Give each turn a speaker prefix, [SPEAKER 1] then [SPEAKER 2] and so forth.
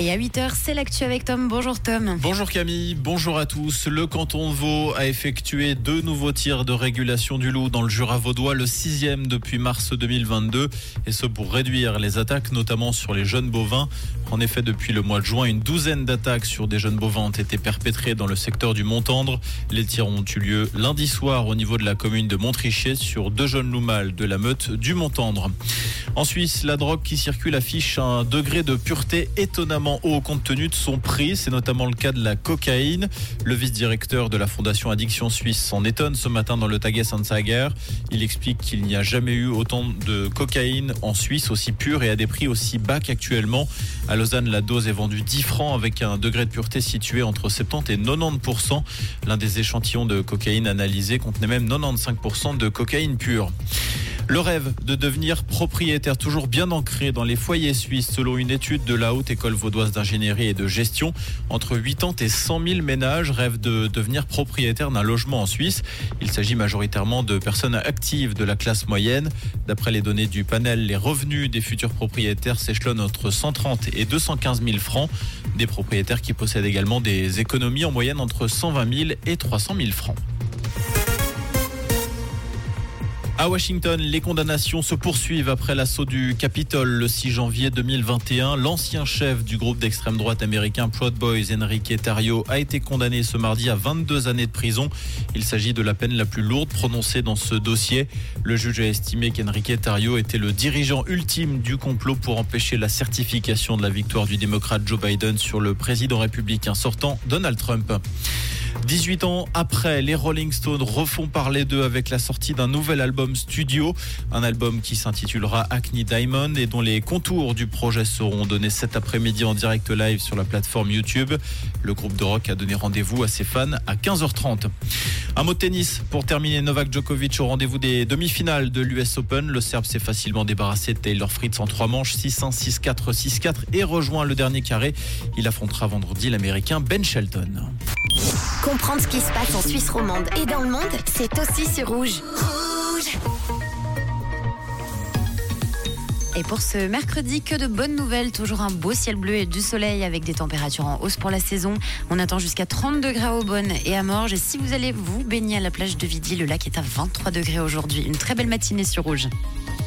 [SPEAKER 1] Et à 8h, c'est l'actu avec Tom. Bonjour Tom.
[SPEAKER 2] Bonjour Camille, bonjour à tous. Le canton de Vaud a effectué deux nouveaux tirs de régulation du loup dans le Jura vaudois, le sixième depuis mars 2022, et ce pour réduire les attaques, notamment sur les jeunes bovins. En effet, depuis le mois de juin, une douzaine d'attaques sur des jeunes bovins ont été perpétrées dans le secteur du Montendre. Les tirs ont eu lieu lundi soir au niveau de la commune de Montrichet sur deux jeunes loups mâles de la meute du Montendre. En Suisse, la drogue qui circule affiche un degré de pureté étonnamment haut compte tenu de son prix. C'est notamment le cas de la cocaïne. Le vice-directeur de la Fondation Addiction Suisse s'en étonne ce matin dans le Tages Anzeiger. Il explique qu'il n'y a jamais eu autant de cocaïne en Suisse aussi pure et à des prix aussi bas qu'actuellement. À Lausanne, la dose est vendue 10 francs avec un degré de pureté situé entre 70 et 90 L'un des échantillons de cocaïne analysés contenait même 95 de cocaïne pure. Le rêve de devenir propriétaire, toujours bien ancré dans les foyers suisses, selon une étude de la Haute École vaudoise d'ingénierie et de gestion. Entre 80 et 100 000 ménages rêvent de devenir propriétaires d'un logement en Suisse. Il s'agit majoritairement de personnes actives de la classe moyenne. D'après les données du panel, les revenus des futurs propriétaires s'échelonnent entre 130 et 215 000 francs. Des propriétaires qui possèdent également des économies en moyenne entre 120 000 et 300 000 francs. À Washington, les condamnations se poursuivent après l'assaut du Capitole le 6 janvier 2021. L'ancien chef du groupe d'extrême droite américain Proud Boys, Enrique Tario, a été condamné ce mardi à 22 années de prison. Il s'agit de la peine la plus lourde prononcée dans ce dossier. Le juge a estimé qu'Enrique Tario était le dirigeant ultime du complot pour empêcher la certification de la victoire du démocrate Joe Biden sur le président républicain sortant Donald Trump. 18 ans après, les Rolling Stones refont parler d'eux avec la sortie d'un nouvel album studio, un album qui s'intitulera Acne Diamond et dont les contours du projet seront donnés cet après-midi en direct live sur la plateforme YouTube. Le groupe de rock a donné rendez-vous à ses fans à 15h30. Un mot de tennis pour terminer Novak Djokovic au rendez-vous des demi-finales de l'US Open. Le Serbe s'est facilement débarrassé de Taylor Fritz en trois manches, 6-1, 6-4, 6-4 et rejoint le dernier carré. Il affrontera vendredi l'Américain Ben Shelton.
[SPEAKER 3] Comprendre ce qui se passe en Suisse romande et dans le monde, c'est aussi sur Rouge. Rouge
[SPEAKER 1] Et pour ce mercredi, que de bonnes nouvelles. Toujours un beau ciel bleu et du soleil avec des températures en hausse pour la saison. On attend jusqu'à 30 degrés à Aubonne et à Morges. Et si vous allez vous baigner à la plage de Vidi, le lac est à 23 degrés aujourd'hui. Une très belle matinée sur Rouge.